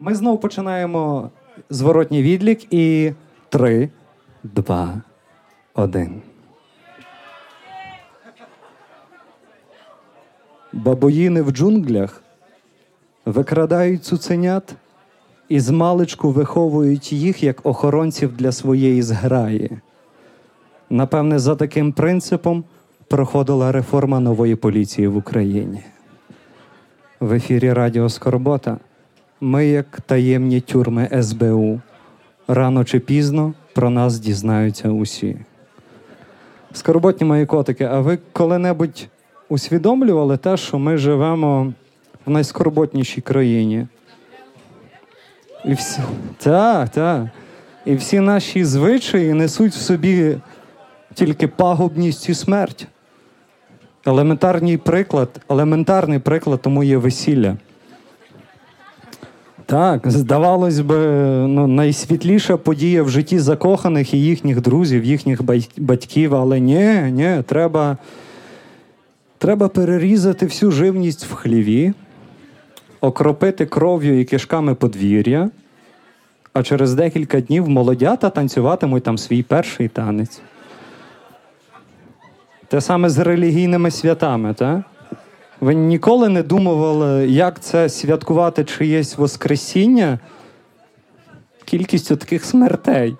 Ми знову починаємо зворотній відлік і три, два, один. Бабуїни в джунглях викрадають цуценят і з виховують їх як охоронців для своєї зграї. Напевне, за таким принципом проходила реформа нової поліції в Україні. В ефірі Радіо Скорбота. Ми, як таємні тюрми СБУ, рано чи пізно про нас дізнаються усі. Скорботні мої котики, а ви коли-небудь усвідомлювали те, що ми живемо в найскорботнішій країні? І всі... Так, так. І всі наші звичаї несуть в собі тільки пагубність і смерть. Елементарний приклад, елементарний приклад тому є весілля. Так, здавалось би, ну, найсвітліша подія в житті закоханих і їхніх друзів, їхніх батьків, але ні, ні, треба, треба перерізати всю живність в хліві, окропити кров'ю і кишками подвір'я, а через декілька днів молодята танцюватимуть там свій перший танець. Те саме з релігійними святами, так? Ви ніколи не думали, як це святкувати чиєсь Воскресіння кількістю таких смертей?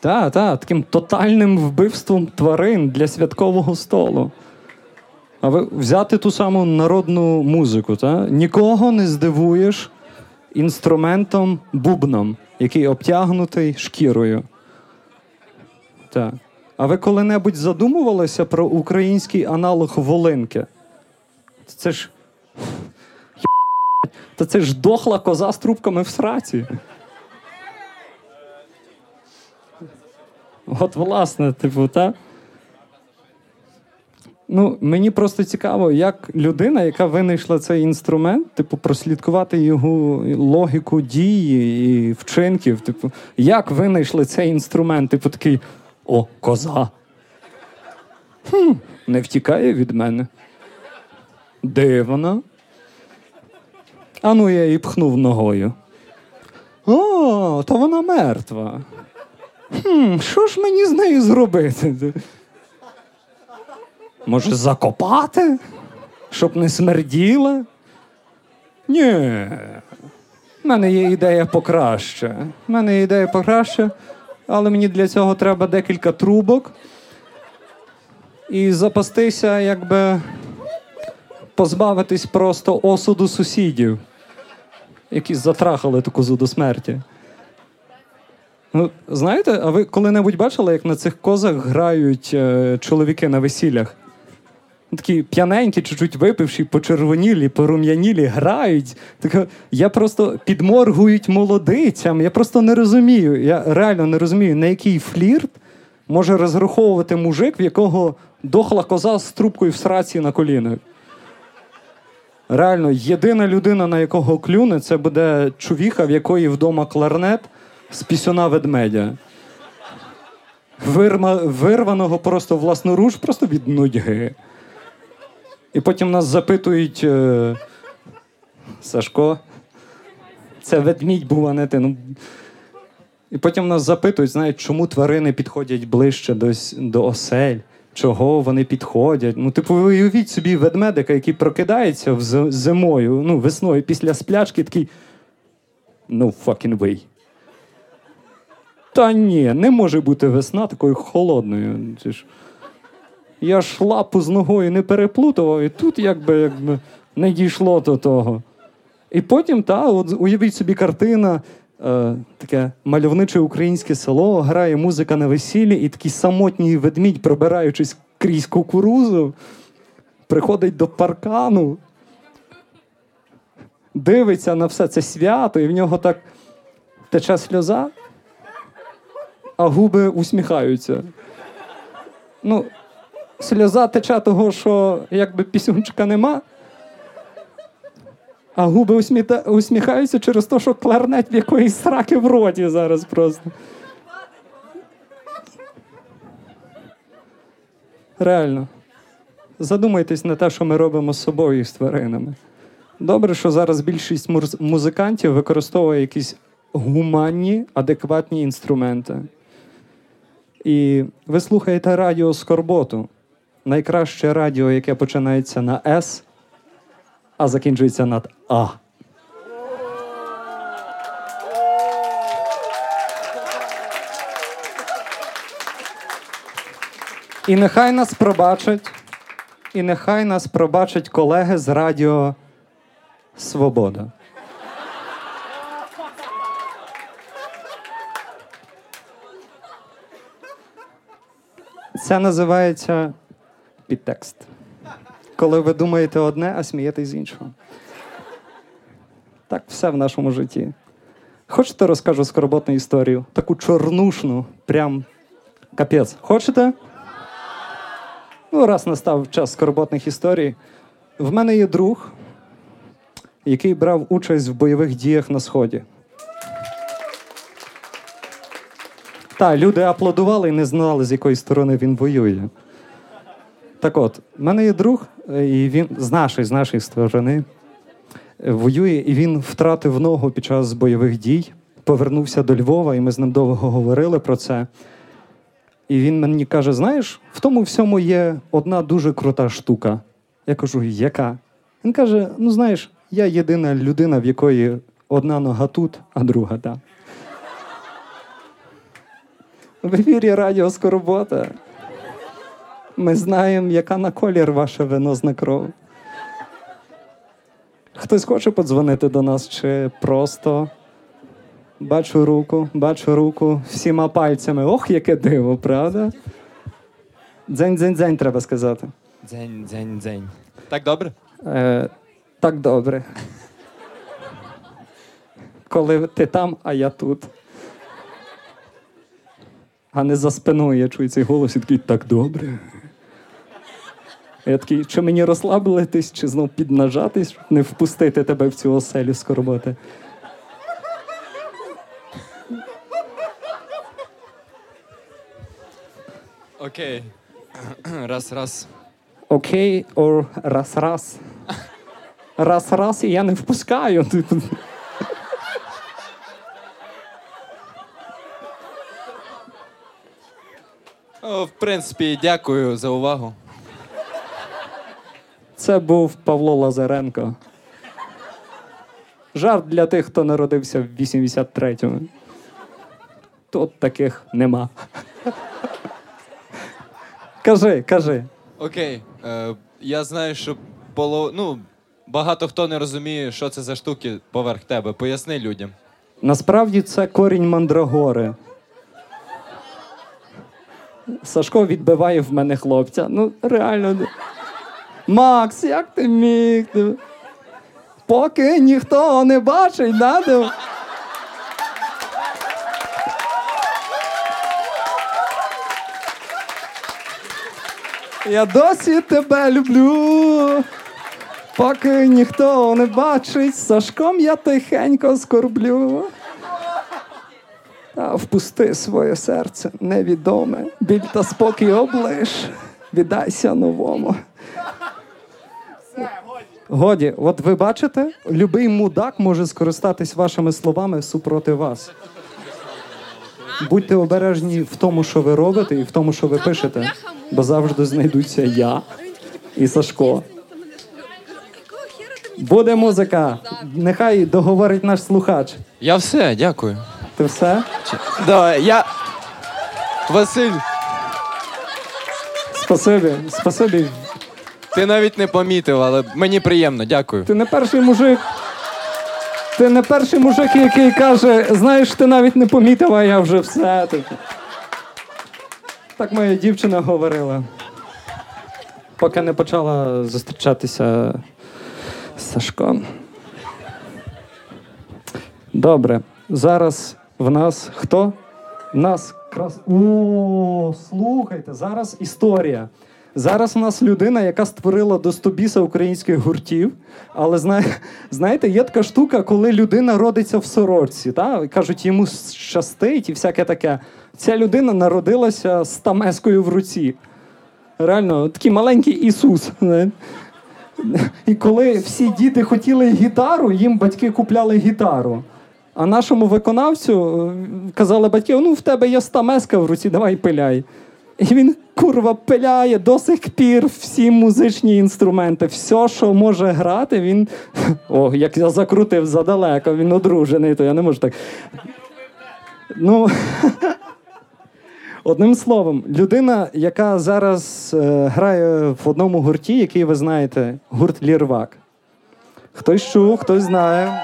Так, так, таким тотальним вбивством тварин для святкового столу. А ви взяти ту саму народну музику, та? нікого не здивуєш інструментом бубном, який обтягнутий шкірою. Так. А ви коли-небудь задумувалися про український аналог Волинки? Це ж. Та це ж дохла коза з трубками в сраці. От, власне, типу, та? Ну, мені просто цікаво, як людина, яка винайшла цей інструмент, типу, прослідкувати його логіку дії і вчинків. Типу, як винайшли цей інструмент? Типу такий. О, коза. Хм, Не втікає від мене. Дивно. Ану, я її пхнув ногою. О, то вона мертва. Хм, Що ж мені з нею зробити? Може, закопати? Щоб не смерділа? Ні. У мене є ідея покраще. У мене є ідея покраще але мені для цього треба декілька трубок і запастися, якби позбавитись просто осуду сусідів, які затрахали ту козу до смерті. Ну, Знаєте, а ви коли-небудь бачили, як на цих козах грають е, чоловіки на весіллях? Такі п'яненькі, чуть-чуть випивші, почервонілі, порум'янілі, грають. Так, я просто підморгують молодицям. Я просто не розумію. Я реально не розумію, на який флірт може розраховувати мужик, в якого дохла коза з трубкою в сраці на колінах. Реально, єдина людина, на якого клюне, це буде чувіха, в якої вдома кларнет з пісюна ведмедя. Вирма, вирваного просто власноруч, просто від нудьги. І потім нас запитують е, Сашко, це ведмідь був, а не ти. Ну, І потім нас запитують, знають, чому тварини підходять ближче до до осель, чого вони підходять. Ну, типу, уявіть собі ведмедика, який прокидається в зимою, ну, весною після сплячки, такий. No fucking way. Та ні, не може бути весна такою холодною. Це ж... Я ж лапу з ногою не переплутував, і тут якби якби не дійшло до того. І потім, та, от уявіть собі картина, е, таке мальовниче українське село, грає музика на весіллі, і такий самотній ведмідь, пробираючись крізь кукурузу, приходить до паркану, дивиться на все це свято, і в нього так тече сльоза, а губи усміхаються. Ну, сльоза тече того, що якби пісюнчика нема, а губи усміта... усміхаються через те, що кларнет в якоїсь сраки в роті зараз просто. Реально. задумайтесь на те, що ми робимо з собою і з тваринами. Добре, що зараз більшість муз- музикантів використовує якісь гуманні, адекватні інструменти. І ви слухаєте радіо Скорботу. Найкраще радіо, яке починається на С, а закінчується на А. І нехай нас пробачать, і нехай нас пробачать колеги з Радіо Свобода. Це називається підтекст. Коли ви думаєте одне, а смієтесь з іншого. Так все в нашому житті. Хочете, розкажу скорботну історію? Таку чорнушну, прям капець. Хочете? Ну, раз настав час скорботних історій. В мене є друг, який брав участь в бойових діях на Сході. Та, люди аплодували і не знали, з якої сторони він воює. Так от, в мене є друг, е, і він з нашої, з нашої сторони е, воює, і він втратив ногу під час бойових дій, повернувся до Львова, і ми з ним довго говорили про це. І він мені каже: знаєш, в тому всьому є одна дуже крута штука. Я кажу, яка? Він каже: ну знаєш, я єдина людина, в якої одна нога тут, а друга там. В ефірі Радіо Скорбота. Ми знаємо, яка на колір ваша венозна кров. Хтось хоче подзвонити до нас, чи просто бачу руку, бачу руку всіма пальцями. Ох, яке диво, правда? Дзень-дзень-дзень, треба сказати. Дзень, дзень, дзень. Так добре? Е, так добре. Коли ти там, а я тут. А не за спиною я чую цей голос і такий так добре. Я такий, чи мені розслабитись, чи знов піднажатись, щоб не впустити тебе в цю оселю скорботи. Окей. Раз, раз. Окей, or раз-раз. Раз-раз, і я не впускаю. О, в принципі, дякую за увагу. Це був Павло Лазаренко. Жарт для тих, хто народився в 83-му. Тут таких нема. Кажи, кажи. Окей. Е, я знаю, що поло... ну, багато хто не розуміє, що це за штуки поверх тебе. Поясни людям. Насправді це корінь мандрагори. Сашко відбиває в мене хлопця. Ну, реально. Макс, як ти міг? Поки ніхто не бачить, да? Я досі тебе люблю. Поки ніхто не бачить, Сашком я тихенько скорблю. Та впусти своє серце невідоме, біль та спокій облиш, віддайся новому. Годі, от ви бачите, любий мудак може скористатись вашими словами супроти вас. Будьте обережні в тому, що ви робите, і в тому, що ви пишете, бо завжди знайдуться я і Сашко. Буде музика. Нехай договорить наш слухач. Я все, дякую. Ти все? Давай, я. Василь, Спасибі, спасибі. Ти навіть не помітив, але мені приємно, дякую. Ти не перший мужик. Ти не перший мужик, який каже, знаєш, ти навіть не помітив, а я вже все. Типу. Так моя дівчина говорила. Поки не почала зустрічатися з Сашком. Добре. Зараз в нас хто? В нас крас. О, слухайте, зараз історія. Зараз у нас людина, яка створила до 100 біса українських гуртів. Але зна... знаєте, є така штука, коли людина родиться в сорочці. Та? Кажуть, йому щастить і всяке таке. Ця людина народилася з тамескою в руці. Реально, такий маленький Ісус. І коли всі діти хотіли гітару, їм батьки купляли гітару. А нашому виконавцю е, казали батьки: ну в тебе є стамеска в руці, давай пиляй. І він курва пиляє до сих пір всі музичні інструменти. Все, що може грати, він. О, як я закрутив задалеко, він одружений, то я не можу так. Ну, одним словом, людина, яка зараз е, грає в одному гурті, який ви знаєте, гурт Лірвак. Хтось чув, хтось знає.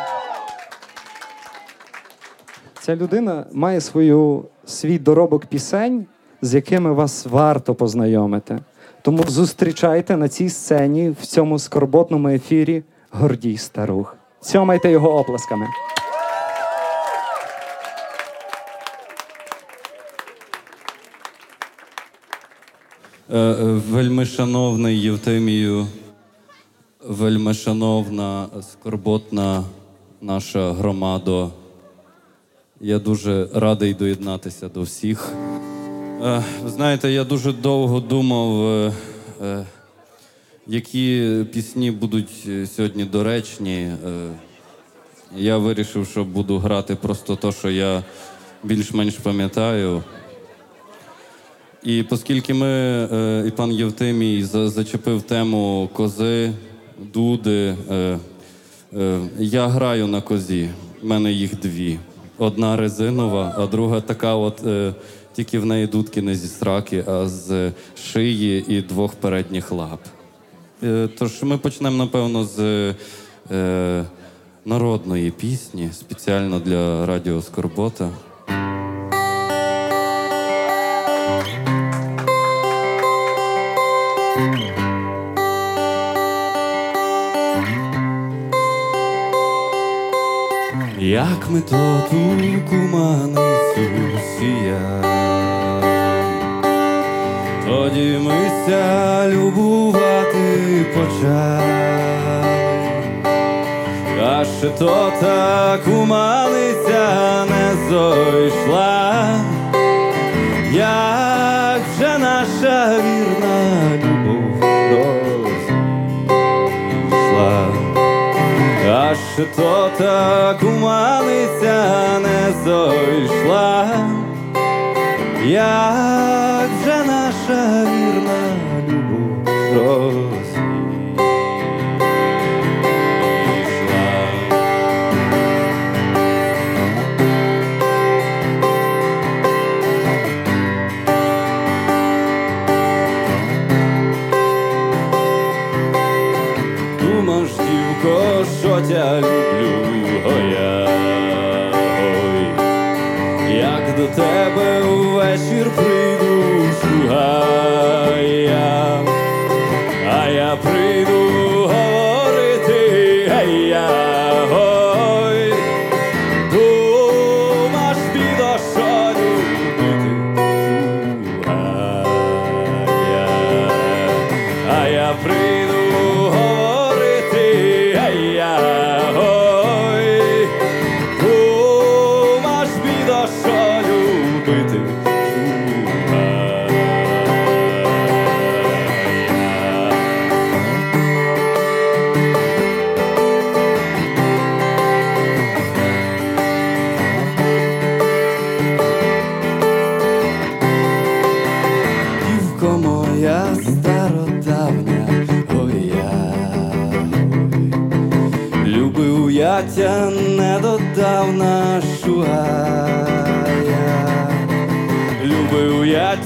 Ця людина має свою, свій доробок пісень, з якими вас варто познайомити. Тому зустрічайте на цій сцені в цьому скорботному ефірі Гордій Старух. Цьомайте його оплесками. Е, е, Вельмишановний Євтимію, вельмишановна, скорботна наша громада. Я дуже радий доєднатися до всіх. Е, Знаєте, я дуже довго думав, е, е, які пісні будуть сьогодні доречні. Я вирішив, що буду грати просто те, що я більш-менш пам'ятаю. І оскільки ми, і пан Євтимій зачепив тему кози, дуди, я граю на козі. У мене їх дві. Одна резинова, а друга така, от тільки в неї дудки не зі сраки, а з шиї і двох передніх лап. Е, Тож ми почнемо, напевно, з е, народної пісні спеціально для Радіо Скорбота. Як ми то ту куманицю сіяли, тоді мися любувати почали, а ще то та куманиця не зойшла, як вже наша вірна любов розійшла. Аж то та куманиця не зойшла, як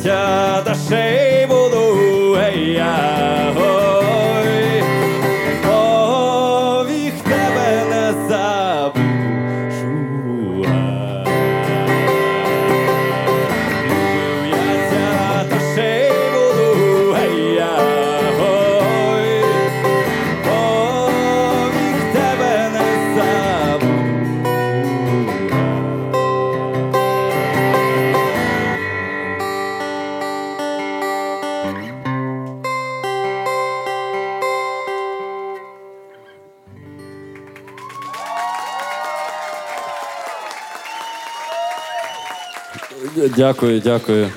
ja, the same. Дякую, дякую.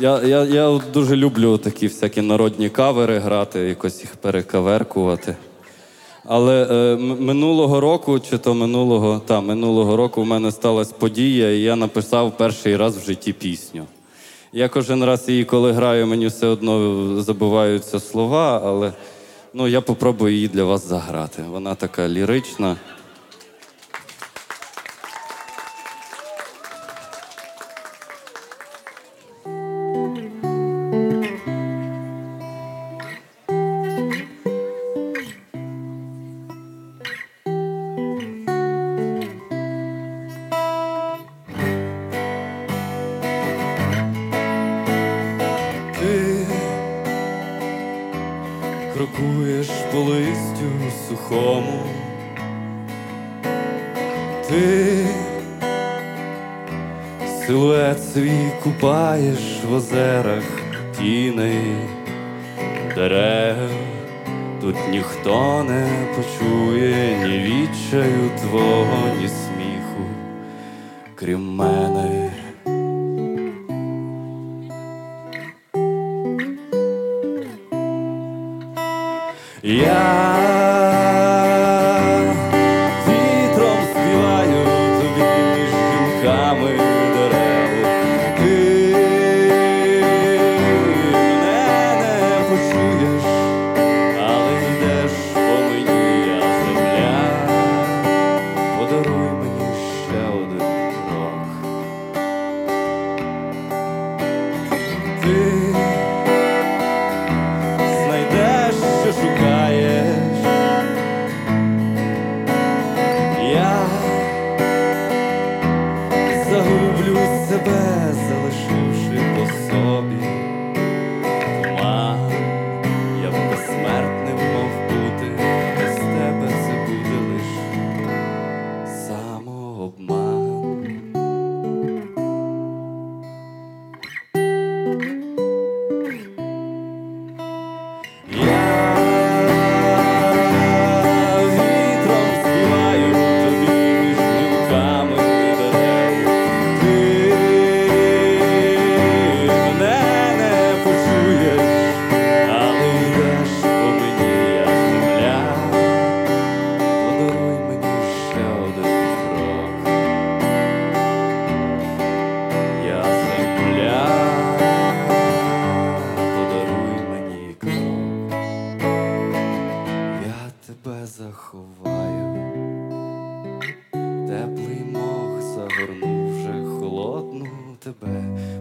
Я, я, я дуже люблю такі всякі народні кавери грати, якось їх перекаверкувати. Але е, минулого року, чи то минулого, та, минулого року в мене сталася подія, і я написав перший раз в житті пісню. Я кожен раз її, коли граю, мені все одно забуваються слова, але ну, я попробую її для вас заграти. Вона така лірична. Купаєш в озерах тіни дерев. Тут ніхто не почує ні відчаю твого, ні сміху, крім мене.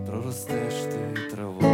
Проростеш ти травою,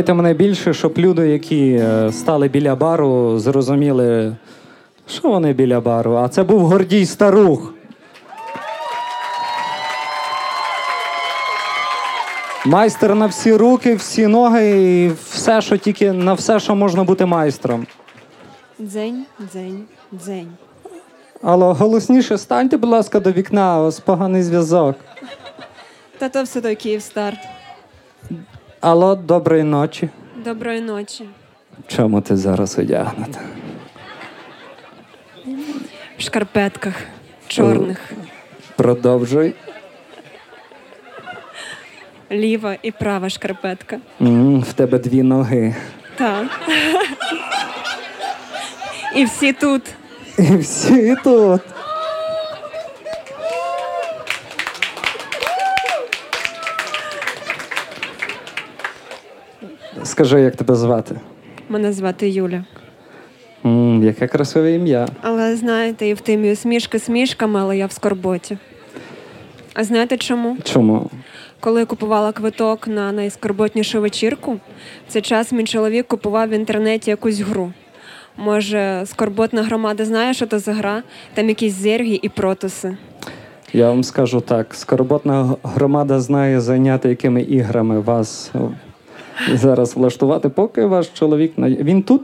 Дайте мене більше, щоб люди, які е, стали біля бару, зрозуміли, що вони біля бару. А це був Гордій Старух. Майстер на всі руки, всі ноги і все, що тільки на все, що можна бути майстром. Дзень, дзень, дзень. Алло, голосніше станьте, будь ласка, до вікна, ось поганий зв'язок. Та то все той Київстар. Алло, доброї ночі. Доброї ночі. Чому ти зараз одягнута? В шкарпетках чорних. Продовжуй. Ліва і права шкарпетка. М, в тебе дві ноги. Так. І всі тут. І всі тут. Скажи, як тебе звати? Мене звати Юля. м яке красиве ім'я. Але знаєте, Євтимію, смішки смішками, але я в скорботі. А знаєте чому? Чому? Коли я купувала квиток на найскорботнішу вечірку, в цей час мій чоловік купував в інтернеті якусь гру. Може, скорботна громада знає, що це за гра? Там якісь зерги і протоси. Я вам скажу так: скорботна громада знає зайняти якими іграми вас зараз влаштувати, поки ваш чоловік на він тут.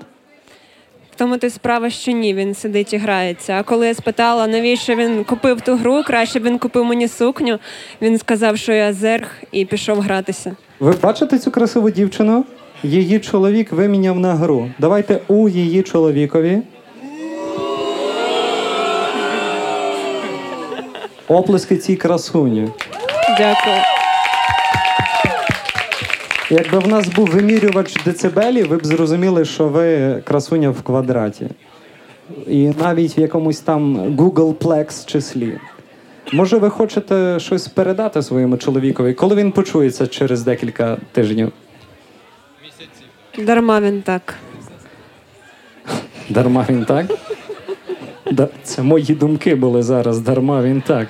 В тому ти справа, що ні, він сидить і грається. А коли я спитала, навіщо він купив ту гру, краще б він купив мені сукню, він сказав, що я зерг, і пішов гратися. Ви бачите цю красиву дівчину? Її чоловік виміняв на гру. Давайте у її чоловікові. Оплески цій красуні. Дякую. Якби в нас був вимірювач децибелів, ви б зрозуміли, що ви красуня в квадраті. І навіть в якомусь там Googleplex числі. Може, ви хочете щось передати своєму чоловікові, коли він почується через декілька тижнів? Дарма він так. Дарма він так? Це мої думки були зараз. Дарма він так.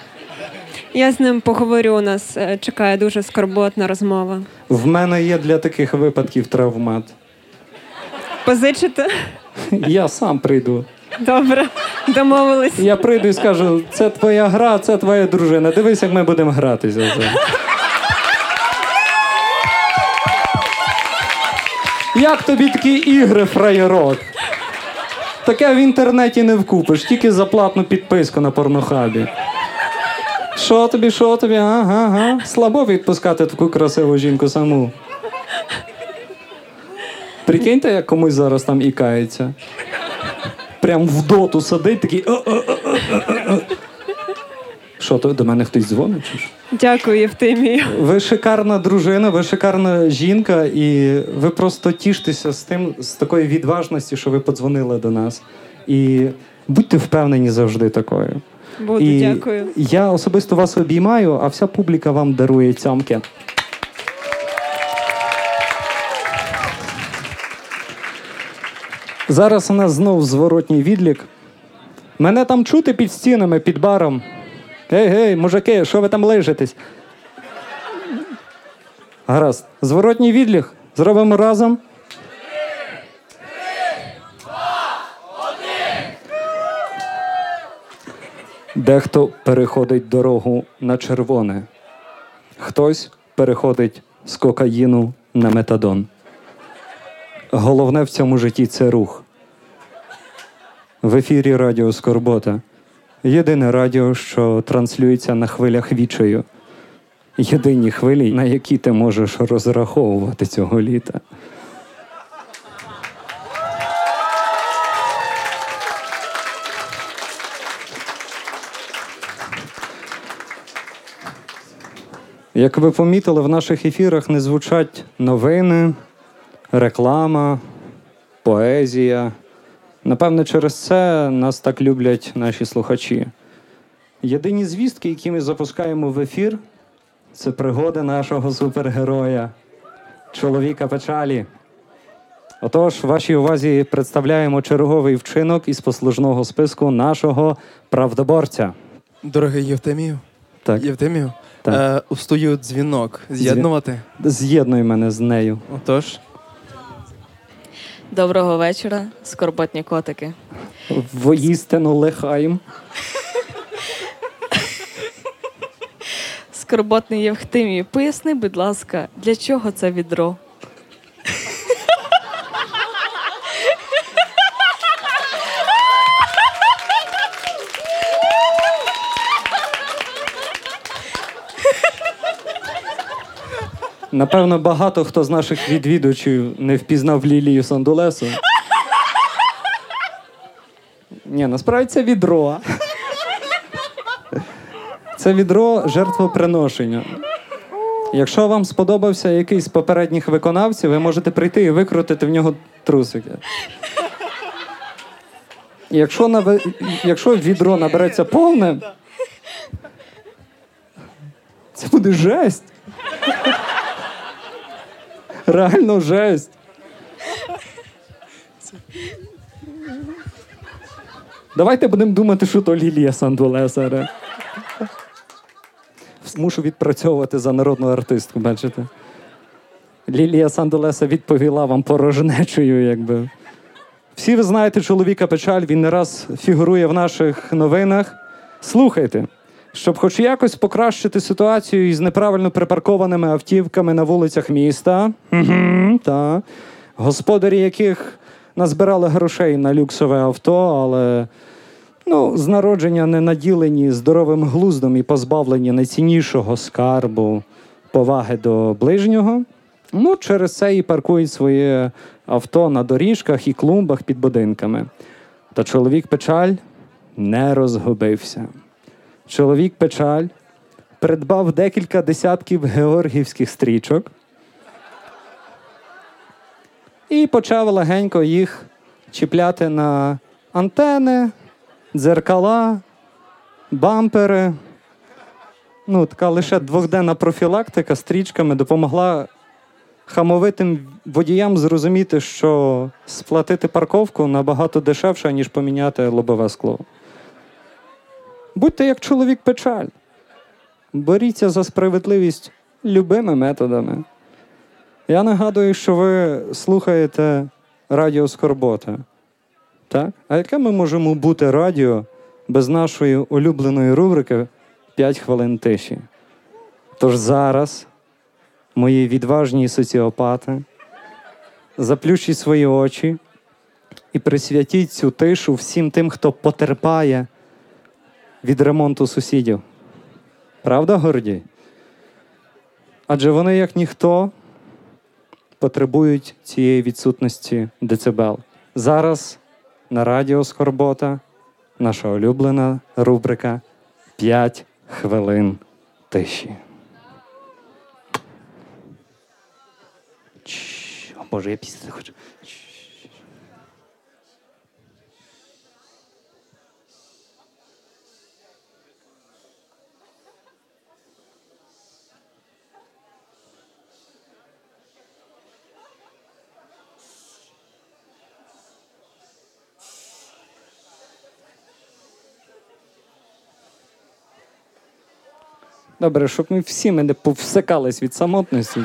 Я з ним поговорю. У нас е, чекає дуже скорботна розмова. В мене є для таких випадків травмат. Позичите? Я сам прийду. Добре, домовились. Я прийду і скажу: це твоя гра, це твоя дружина. Дивись, як ми будемо гратися. вже. Як тобі такі ігри, фраєрок? Таке в інтернеті не вкупиш, тільки за платну підписку на порнохабі. Що тобі, що тобі? Ага, ага. Слабо відпускати таку красиву жінку саму. Прикиньте, як комусь зараз там ікається. Прям в доту сидить, такий. Що, то до мене хтось дзвонить? Чи що? Дякую, Євтимію. Ви шикарна дружина, ви шикарна жінка, і ви просто тіштеся з тим, з такої відважності, що ви подзвонили до нас. І будьте впевнені завжди такою. Буду, і дякую. Я особисто вас обіймаю, а вся публіка вам дарує цьомки. Зараз у нас знов зворотній відлік. Мене там чути під стінами, під баром. Гей, гей, мужики, що ви там лежитесь? Гаразд. Зворотній відлік. Зробимо разом. Дехто переходить дорогу на червоне, хтось переходить з кокаїну на метадон. Головне в цьому житті це рух. В ефірі Радіо Скорбота. Єдине радіо, що транслюється на хвилях вічою. Єдині хвилі, на які ти можеш розраховувати цього літа. Як ви помітили, в наших ефірах не звучать новини, реклама, поезія. Напевне, через це нас так люблять наші слухачі. Єдині звістки, які ми запускаємо в ефір, це пригоди нашого супергероя, чоловіка печалі. Отож, вашій увазі представляємо черговий вчинок із послужного списку нашого правдоборця. Дорогий Євтемію, Так, Євтемію, Так. Е, студію дзвінок. З'єднувати. з'єднуй мене з нею. Отож, Доброго вечора, скорботні котики. Воїстину лихаєм. Скорботний Євхтимій, поясни, будь ласка, для чого це відро? Напевно, багато хто з наших відвідувачів не впізнав Лілію Сандулесу. Ні, насправді це відро. Це відро жертвоприношення. Якщо вам сподобався якийсь з попередніх виконавців, ви можете прийти і викрутити в нього трусики. Якщо, наве... Якщо відро набереться повне, це буде жесть. Реально жесть. Давайте будемо думати, що то Лілія Сандулесаре. Мушу відпрацьовувати за народну артистку, бачите. Лілія Сандолеса відповіла вам порожнечою, якби. Всі ви знаєте чоловіка печаль, він не раз фігурує в наших новинах. Слухайте, щоб хоч якось покращити ситуацію із неправильно припаркованими автівками на вулицях міста, та, господарі яких назбирали грошей на люксове авто, але ну, з народження не наділені здоровим глуздом і позбавлені найціннішого скарбу поваги до ближнього. Ну, через це і паркують своє авто на доріжках і клумбах під будинками. Та чоловік печаль не розгубився. Чоловік печаль придбав декілька десятків георгівських стрічок і почав легенько їх чіпляти на антени, дзеркала, бампери. Ну, така лише двохденна профілактика стрічками допомогла хамовитим водіям зрозуміти, що сплатити парковку набагато дешевше, ніж поміняти лобове скло. Будьте як чоловік печаль. Боріться за справедливість любими методами. Я нагадую, що ви слухаєте Радіо Скорбота. Так? А яке ми можемо бути радіо без нашої улюбленої рубрики «5 хвилин тиші? Тож зараз, мої відважні соціопати, заплющіть свої очі і присвятіть цю тишу всім тим, хто потерпає від ремонту сусідів. Правда, Гордій? Адже вони, як ніхто, потребують цієї відсутності децибел. Зараз на радіо Скорбота наша улюблена рубрика «5 хвилин тиші. Боже, я після хочу. Добре, щоб ми всі ми не повсикались від самотності.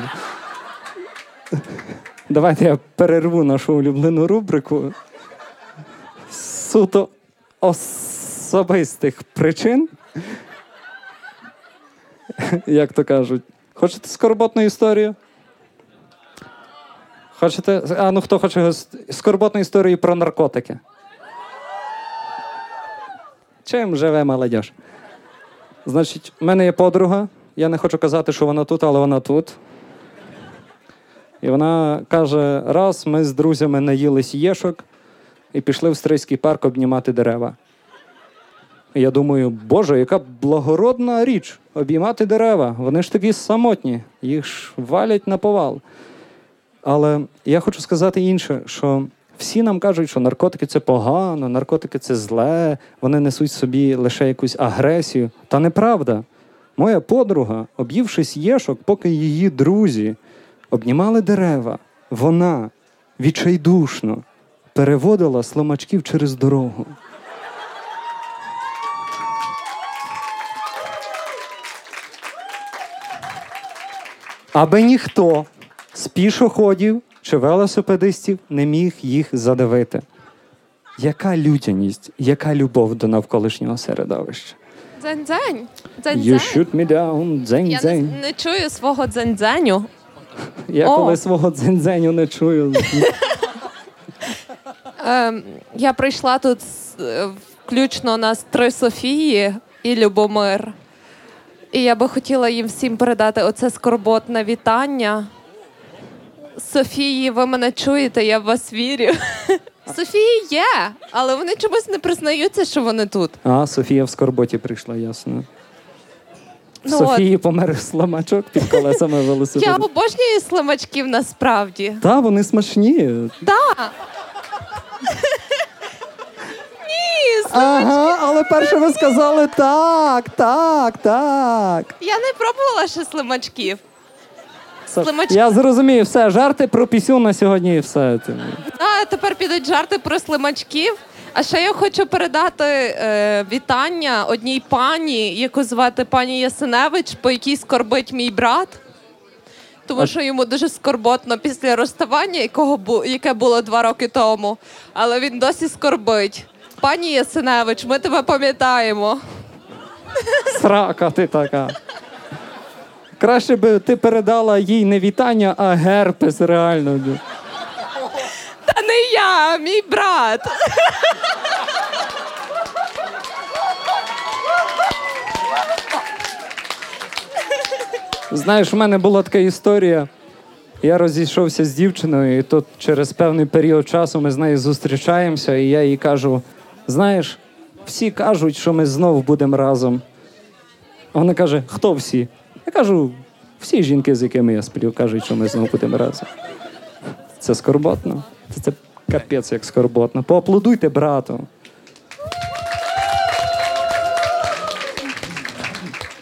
Давайте я перерву нашу улюблену рубрику. Суто особистих причин. Як то кажуть. Хочете скорботну історію? Хочете? А ну хто хоче скорботну історію про наркотики? Чим живе молодь? Значить, в мене є подруга. Я не хочу казати, що вона тут, але вона тут. І вона каже: раз ми з друзями наїлись єшок і пішли в Стрийський парк обнімати дерева. І я думаю, Боже, яка благородна річ обіймати дерева. Вони ж такі самотні, їх ж валять на повал. Але я хочу сказати інше, що всі нам кажуть, що наркотики це погано, наркотики це зле, вони несуть собі лише якусь агресію. Та неправда. Моя подруга, об'ївшись єшок, поки її друзі обнімали дерева, вона відчайдушно переводила сломачків через дорогу. Аби ніхто з пішоходів чи велосипедистів не міг їх задавити. Яка людяність, яка любов до навколишнього середовища? Дзень-дзень. You Дзень-дзень. shoot me down, дзень Я не, не чую свого дзень-дзеню. Я О. коли свого дзень-дзеню не чую. Ем, я прийшла тут е, включно нас три Софії і Любомир. І я би хотіла їм всім передати оце скорботне вітання. Софії, ви мене чуєте, я в вас вірю. Софії є, але вони чомусь не признаються, що вони тут. А, Софія в скорботі прийшла, ясно. Ну Софії помер сломачок під колесами Я велосипеда. обожнюю слимачків насправді. Та, вони смачні. Так. Ага, але перше ви сказали так, так, так. Я не пробувала ще слимачків. Слимачки. Я зрозумів, все, жарти про пісю на сьогодні і все. А тепер підуть жарти про слимачків. А ще я хочу передати е, вітання одній пані, яку звати пані Ясиневич, по якій скорбить мій брат. Тому що йому дуже скорботно після розставання, якого бу, яке було два роки тому. Але він досі скорбить. Пані Ясиневич, ми тебе пам'ятаємо. Срака ти така. Краще би ти передала їй не вітання, а герпес реально. Та не я, мій брат. Знаєш, у мене була така історія. Я розійшовся з дівчиною, і тут через певний період часу ми з нею зустрічаємося, і я їй кажу: знаєш, всі кажуть, що ми знов будемо разом. Вона каже: хто всі? Я кажу, всі жінки, з якими я сплю, кажуть, що ми знов будемо разом. Це скорботно. Це, це капець як скорботно. Поаплодуйте брату.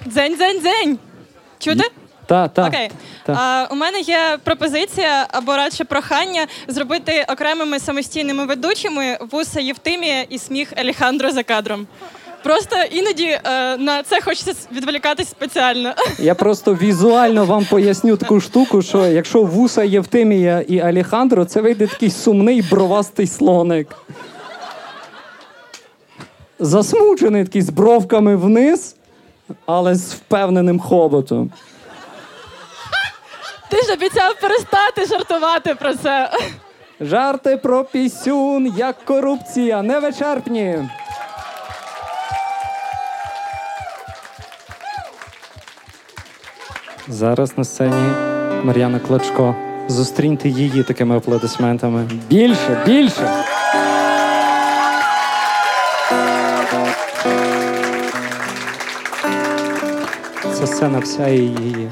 Дзень, дзень, дзень. Чути? Та, та, Окей. та. А, у мене є пропозиція або радше прохання зробити окремими самостійними ведучими вуса Євтимія і сміх Алехандро за кадром. Просто іноді е, на це хочеться відволікатись спеціально. Я просто візуально вам поясню таку штуку, що якщо вуса Євтимія і Алехандро, це вийде такий сумний бровастий слоник. Засмучений такий з бровками вниз, але з впевненим хоботом. Ти ж обіцяв перестати жартувати про це. Жарти про пісюн, як корупція, невичерпні. Зараз на сцені Мар'яна Клочко. Зустріньте її такими аплодисментами. Більше, більше. Це сцена вся її.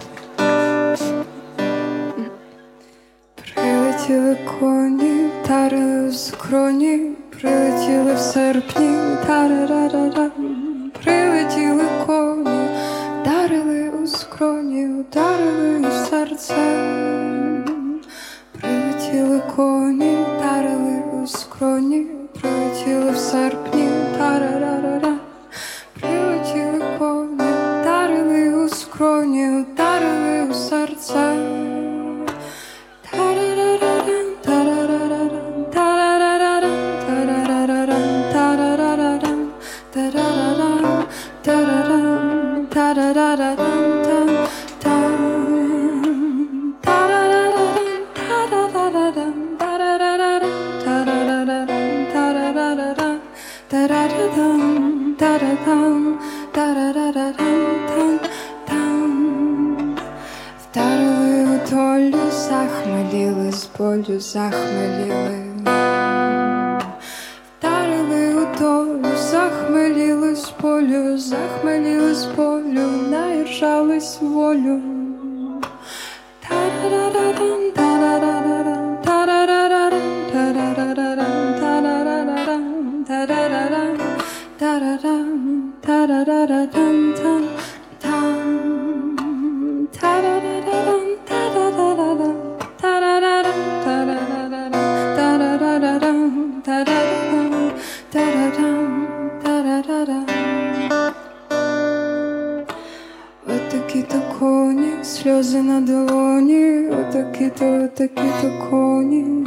Сльози на долоні, отакі-то, отакі-то коні,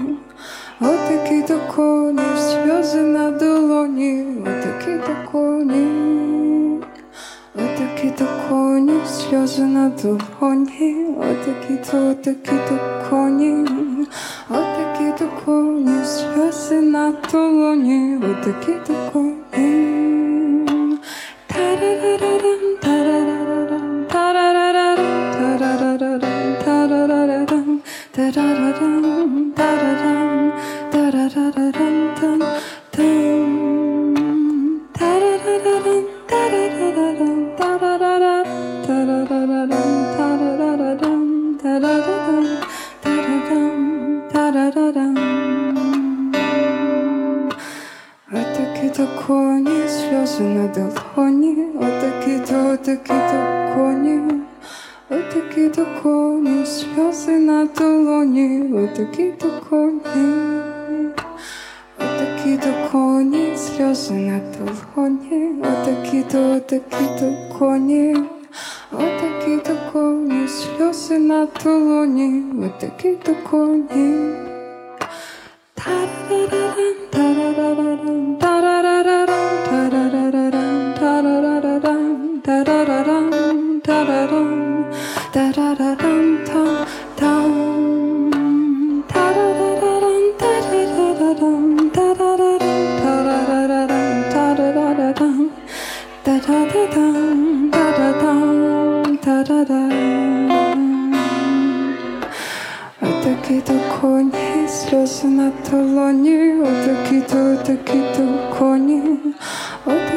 отакі-то коні, сльози на долоні, отакі-то коні. Отакі-то коні, сльози на долоні, отакі-то, отакі-то коні, отакі-то коні, сльози на долоні, отакі-то коні. Отакі-то, отакі-то коні, отакі-то коні, сльози на долоні, отакі-то коні, отакі отакі то коні, сльози на толгоні, отакі то, отакі то коні, отакі то коні, сльози на толоні, отакі то коні. Та-ра-ра-ра-рам, та-ра-ра-ра-рам, та-ра-ра-ра-рам, сльози на толоні, отакі то, отакі то коні, отакі то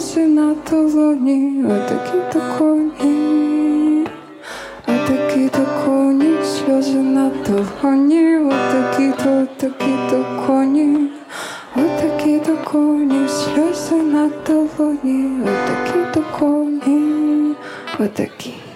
сльози на толоні, такі то коні, отакі то коні, сльози на толоні, такі то, такі то коні, отакі то коні, сльози на толоні, такі то коні, отакі.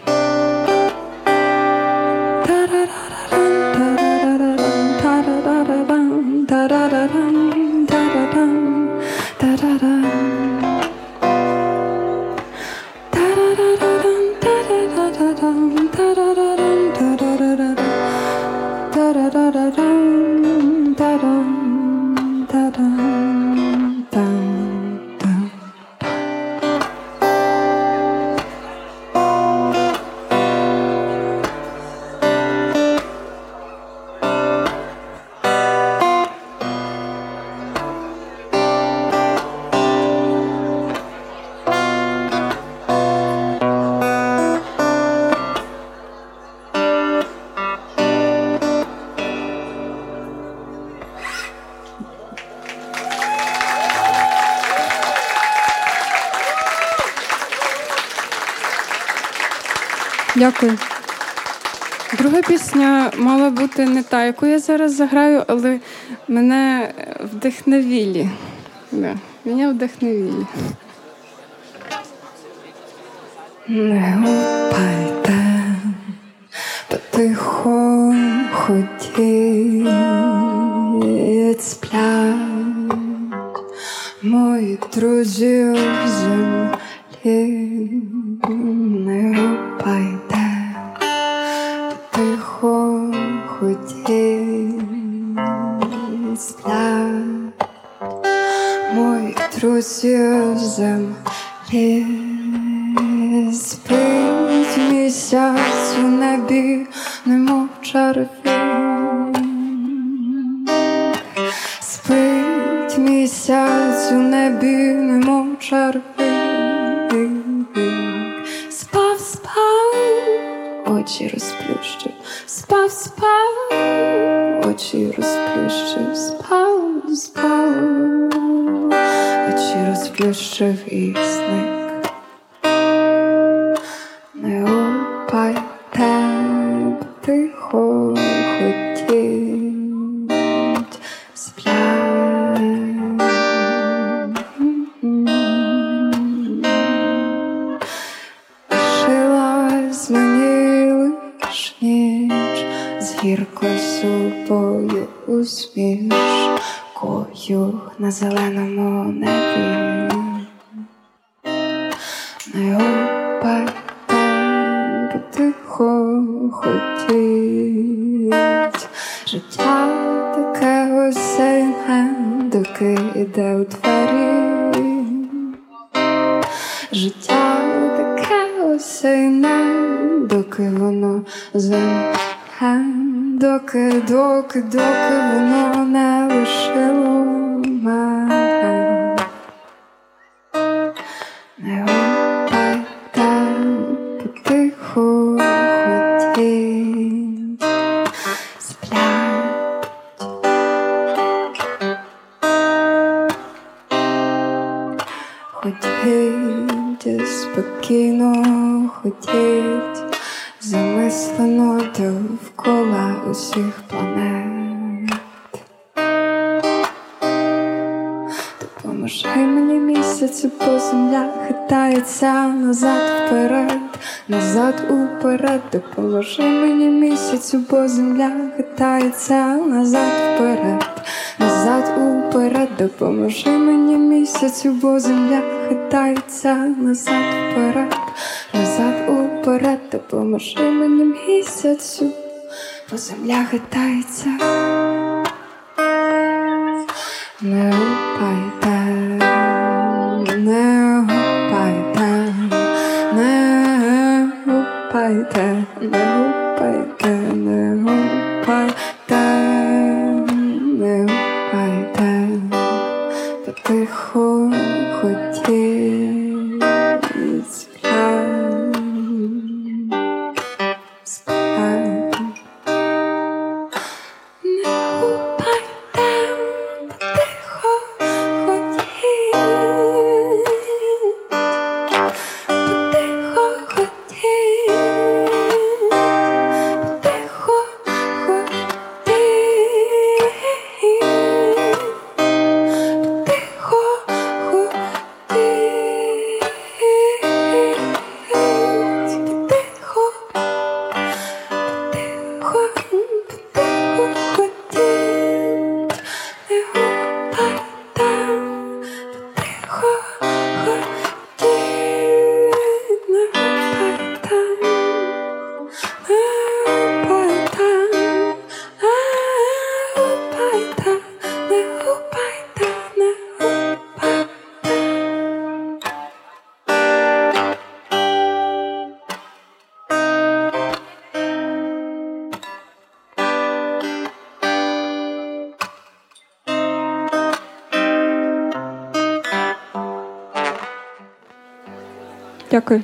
Дякую. Друга пісня мала бути не та, яку я зараз заграю, але мене вдихновілі. Да, мене вдохновили. В землі. Спить місяць у небі, немов червін. Спить місяць у небі, немов червін. Спав, спав, очі розплющив, спав, спав, очі розплющив, розплющив і сник. Не опайте, тихо ходіть, сплять. Шилась мені лиш ніч з гіркою супою усмішкою на зеленому Місяцю, бо земля хитається назад вперед, назад уперед, допоможи мені місяцю, бо земля хитається назад вперед. назад уперед, допоможи мені місяцю, бо земля хитається назад вперед, назад уперед, допоможи мені місяцю, бо земля хитається. Не гупайте, гупайте, не гупайте, не гупайте, Дякую.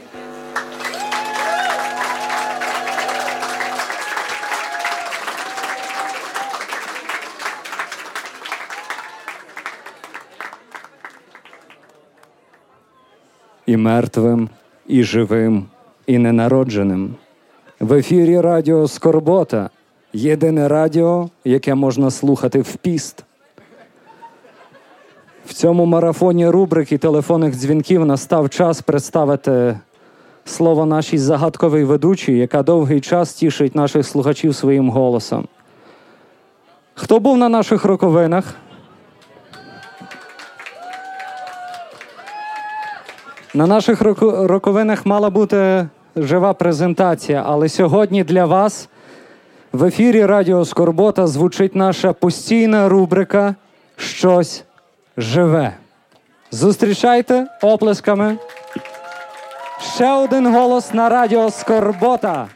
і мертвим, і живим, і ненародженим. В ефірі Радіо Скорбота. Єдине радіо, яке можна слухати в піст. Цьому марафоні рубрик і телефонних дзвінків настав час представити слово нашій загадковій ведучій, яка довгий час тішить наших слухачів своїм голосом. Хто був на наших роковинах? На наших роковинах мала бути жива презентація, але сьогодні для вас в ефірі Радіо Скорбота звучить наша постійна рубрика Щось живе. Зустрічайте оплесками. Ще один голос на Радіо Скорбота.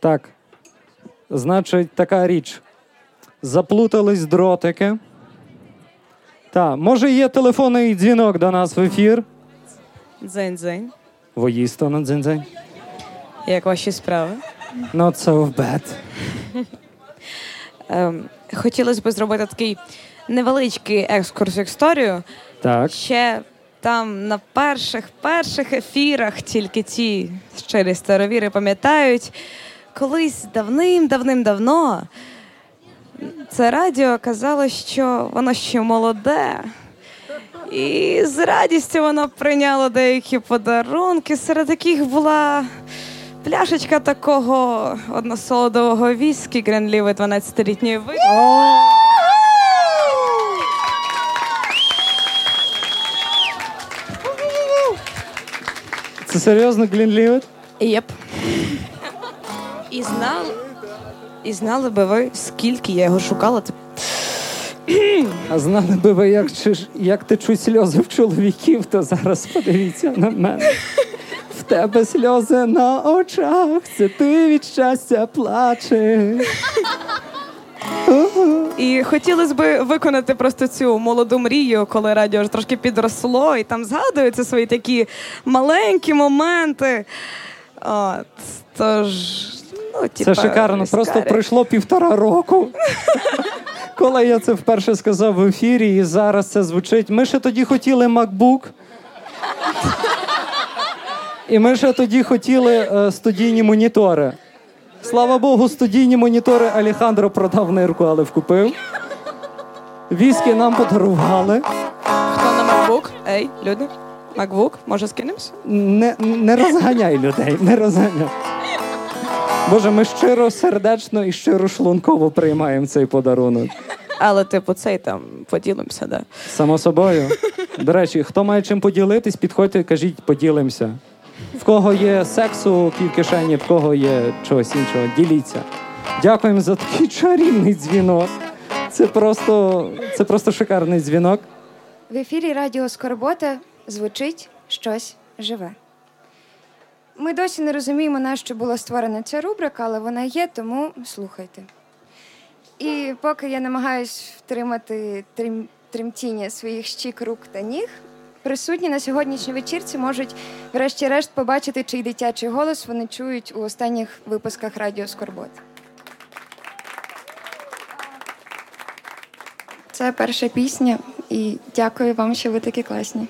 Так. Значить, така річ. Заплутались дротики. Так, може, є телефонний дзвінок до нас в ефір. Дзень-дзень. Воїсто на дзинь-дзинь. Як ваші справи? Not so bad. Ем, хотілося б зробити такий невеличкий екскурс в історію. Так. Ще там на перших перших ефірах тільки ті щирі старовіри пам'ятають, колись давним-давним-давно це радіо казало, що воно ще молоде. І з радістю воно прийняло деякі подарунки, серед яких була пляшечка такого односолодового віскі Гренліве 12-літньої ви. Це серйозно Глінлівет? Єп. І знали, і знали би ви, скільки я його шукала. Це А знали би ви, як, чи як течуть сльози в чоловіків, то зараз подивіться на мене. Тебе сльози на очах, це ти від щастя плачеш. І хотілося б виконати просто цю молоду мрію, коли радіо ж трошки підросло, і там згадуються свої такі маленькі моменти. От, тож, ну, типа, Це шикарно. Просто пройшло півтора року. Коли я це вперше сказав в ефірі, і зараз це звучить. Ми ще тоді хотіли MacBook. І ми ще тоді хотіли е, студійні монітори. Слава Богу, студійні монітори Алехандро продав нирку, але вкупив. Віскі нам подарували. Хто на MacBook? Ей, люди. Макбук, може скинемось? Не, не розганяй людей, не розганяй. Боже, ми щиро сердечно і щиро шлунково приймаємо цей подарунок. Але, типу, цей там поділимося, да. Само собою. До речі, хто має чим поділитись, підходьте і кажіть, поділимося. В кого є сексу в кишені, в кого є чогось іншого, діліться. Дякуємо за такий чарівний дзвінок. Це просто, це просто шикарний дзвінок. В ефірі Радіо Скорбота звучить щось живе. Ми досі не розуміємо, на що була створена ця рубрика, але вона є, тому слухайте. І поки я намагаюсь втримати трим... тремтіння своїх щік, рук та ніг, присутні на сьогоднішній вечірці можуть, врешті-решт, побачити, чий дитячий голос вони чують у останніх випусках Радіо Скорбот. Це перша пісня, і дякую вам, що ви такі класні.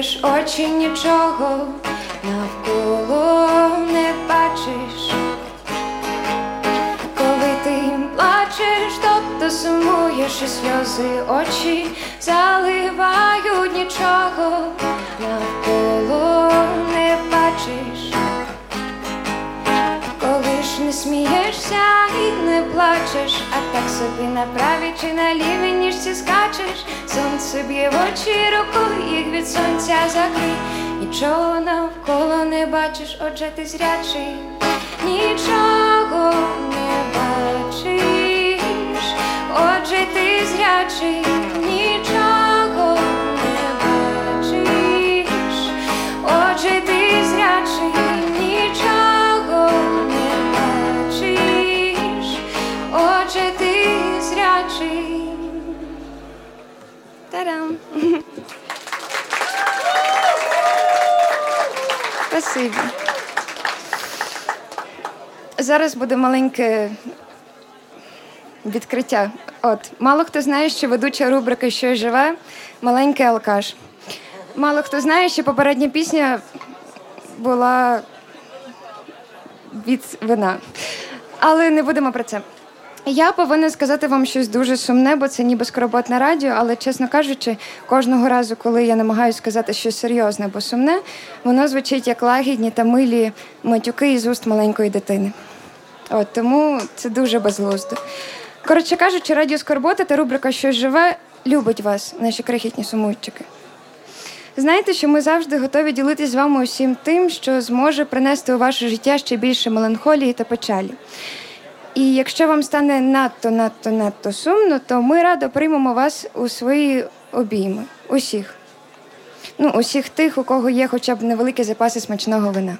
Примружуєш очі нічого навколо не бачиш. Коли ти плачеш, тобто сумуєш і сльози очі заливають нічого навколо не бачиш. Коли ж не смієшся і не плачеш, собі на правій чи на лівій ніжці скачеш, сонце б'є в очі рукою, їх від сонця закрий. Нічого навколо не бачиш, отже ти зрячий, нічого не бачиш, отже ти зрячий, нічого не бачиш, отже ти зрячий, Та-дам! Спасибі. Зараз буде маленьке відкриття. От, мало хто знає, що ведуча рубрика Що живе маленький алкаш. Мало хто знає, що попередня пісня була від вина. Але не будемо про це. Я повинна сказати вам щось дуже сумне, бо це ніби скорботне радіо, але, чесно кажучи, кожного разу, коли я намагаюся сказати щось серйозне або сумне, воно звучить як лагідні та милі матюки із уст маленької дитини. От тому це дуже безглуздо. Коротше кажучи, радіо Скорбота та рубрика Щось живе любить вас, наші крихітні сумуйчики. Знаєте, що ми завжди готові ділитися з вами усім тим, що зможе принести у ваше життя ще більше меланхолії та печалі. І якщо вам стане надто, надто, надто сумно, то ми радо приймемо вас у свої обійми. Усіх. Ну, усіх тих, у кого є хоча б невеликі запаси смачного вина.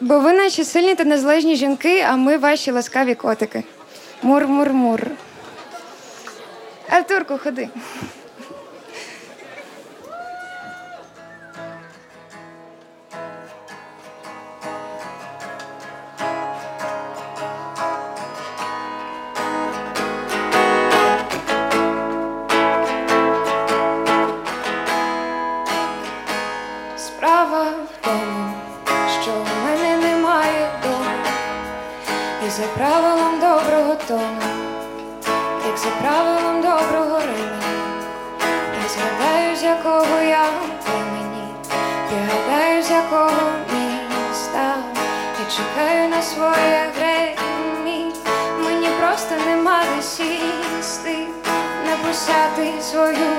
Бо ви наші сильні та незалежні жінки, а ми ваші ласкаві котики. Мур-мур-мур. Артурку, ходи. Написати свою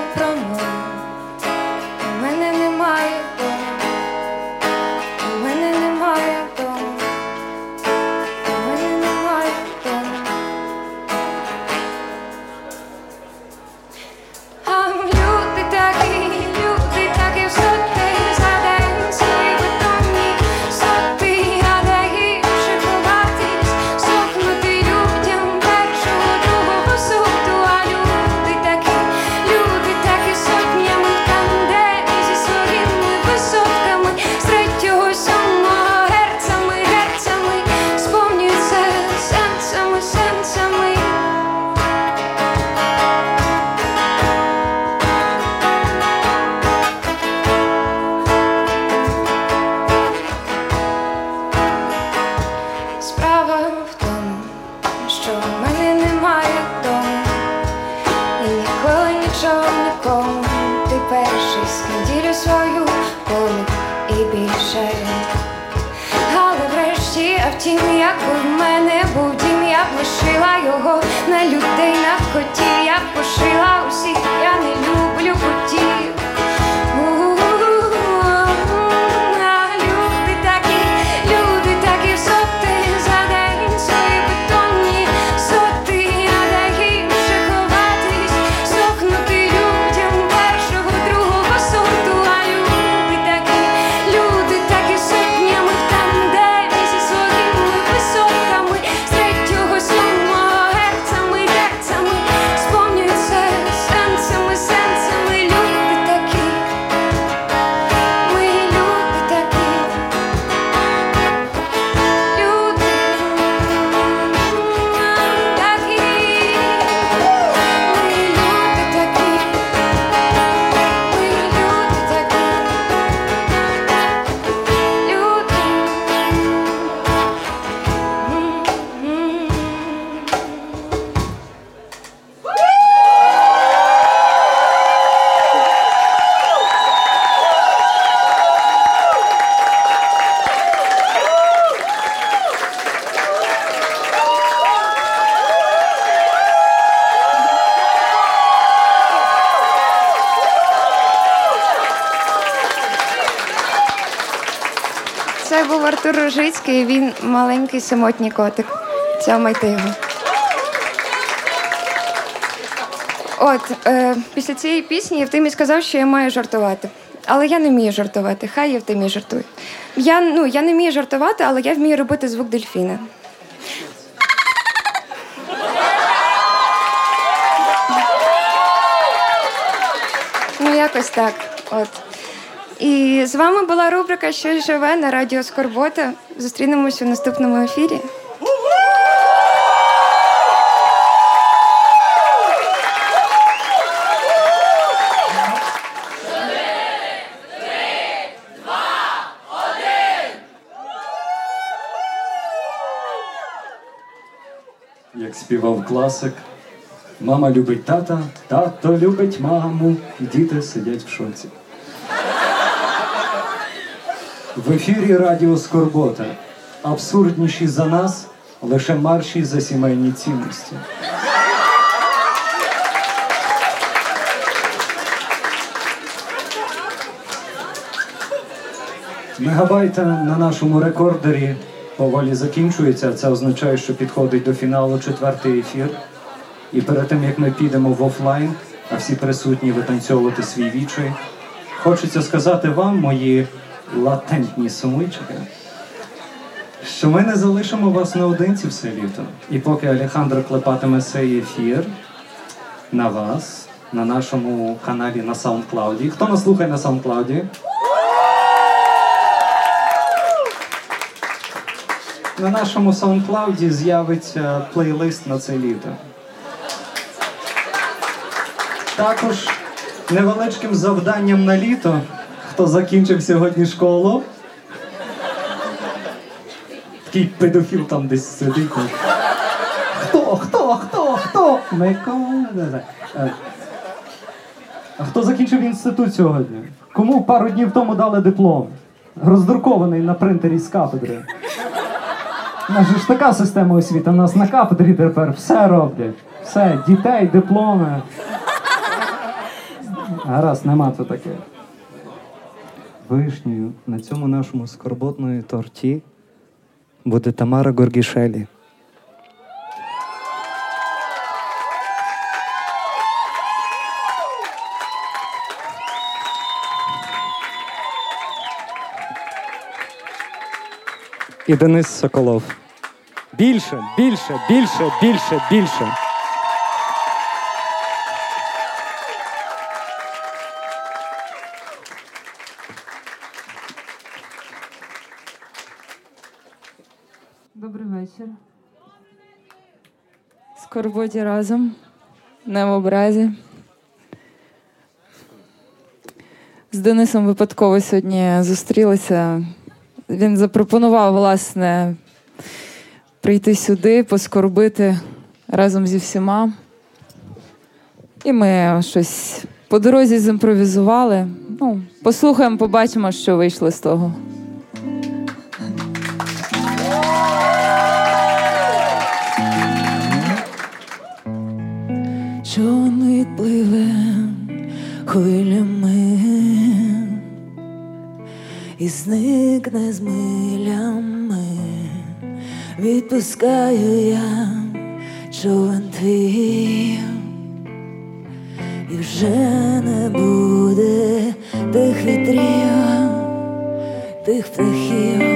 Це був Артур Рожицький, він маленький самотній котик. Цямайте його. От, е, після цієї пісні Євтимій сказав, що я маю жартувати. Але я не вмію жартувати. Хай Євтимій жартує. Я, ну, я не вмію жартувати, але я вмію робити звук дельфіна. Ну, якось так. От. І з вами була рубрика Щось живе на радіо Скорбота. Зустрінемось у наступному ефірі. Як співав класик, мама любить тата, тато любить маму, діти сидять в шоці. В ефірі Радіо Скорбота. Абсурдніші за нас лише марші за сімейні цінності. Мегабайта на нашому рекордері поволі закінчується. Це означає, що підходить до фіналу четвертий ефір. І перед тим як ми підемо в офлайн, а всі присутні витанцьовувати свій вічай, хочеться сказати вам, мої латентні сумуйчики, що ми не залишимо вас наодинці все літо. І поки Алехандро клепатиме цей ефір на вас, на нашому каналі на SoundCloud. Хто нас слухає на SoundCloud? На нашому SoundCloud з'явиться плейлист на це літо. Також невеличким завданням на літо, хто закінчив сьогодні школу. Такий педофіл там десь сидить. Хто, хто, хто, хто? Микола. А хто закінчив інститут сьогодні? Кому пару днів тому дали диплом? Роздрукований на принтері з кафедри. У нас ж така система освіти. У нас на кафедрі тепер все роблять. Все, дітей, дипломи. Гаразд, нема то таке. Вишнею на цьому нашому скорботної торті буде Тамара Горгішелі. І Денис Соколов. Більше, більше, більше, більше, більше. в роботі разом, не в образі. З Денисом випадково сьогодні зустрілися. Він запропонував, власне, прийти сюди, поскорбити разом зі всіма. І ми щось по дорозі зімпровізували. Ну, Послухаємо, побачимо, що вийшло з того. і пливе хвилями і зникне з милями, відпускаю я човен твій і вже не буде тих вітрів, тих птахів.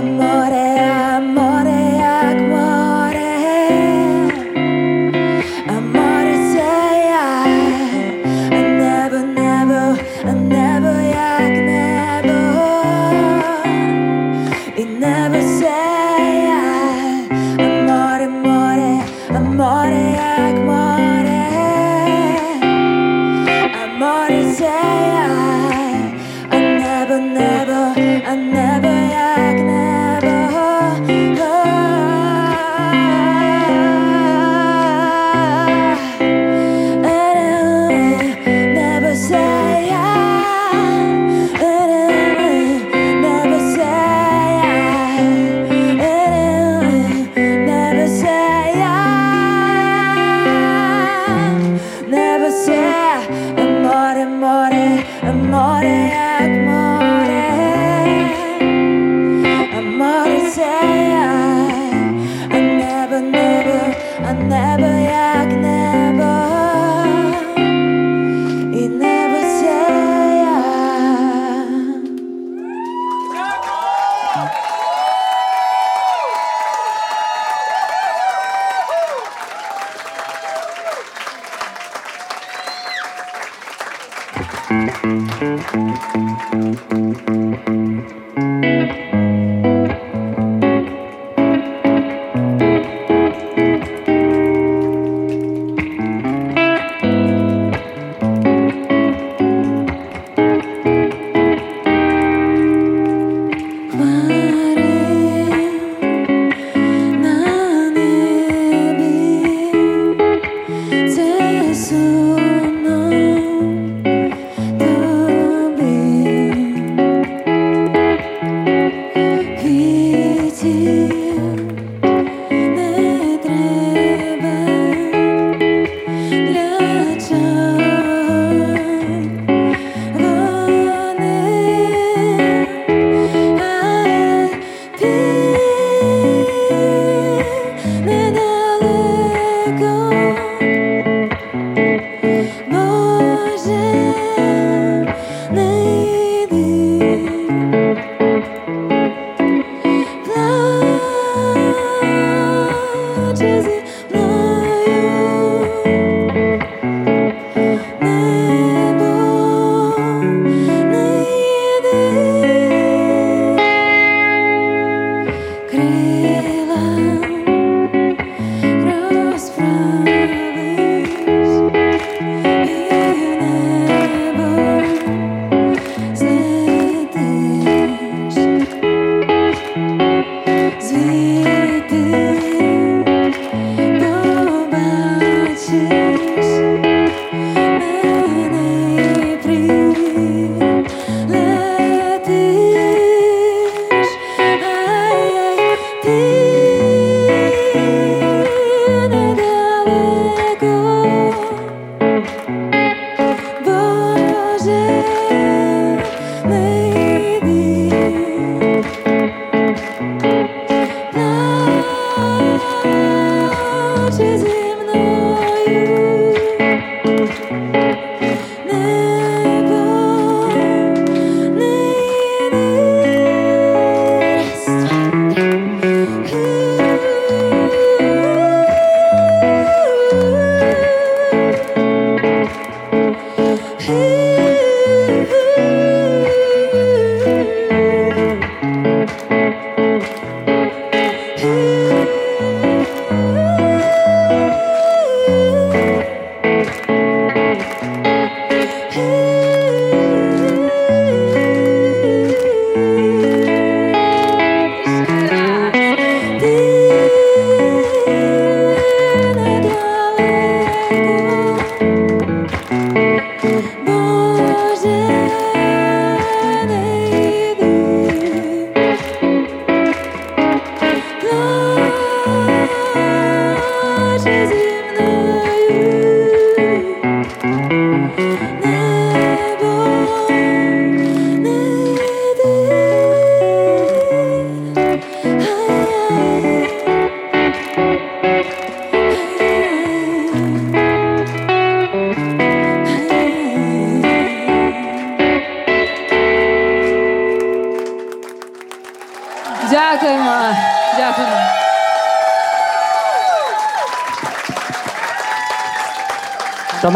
I'm not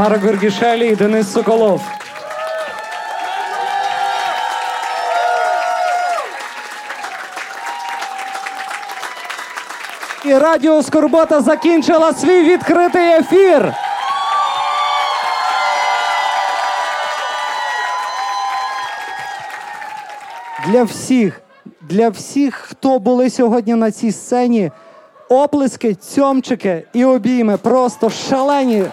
Тамара Горгішелі і Денис Соколов. І Радіо Скорбота закінчила свій відкритий ефір. Для всіх, для всіх, хто були сьогодні на цій сцені, оплески, цьомчики і обійми просто шалені.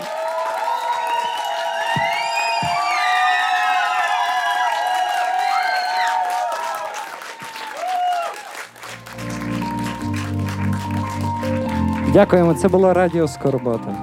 Дякуємо. Це було Радіо Скорбота.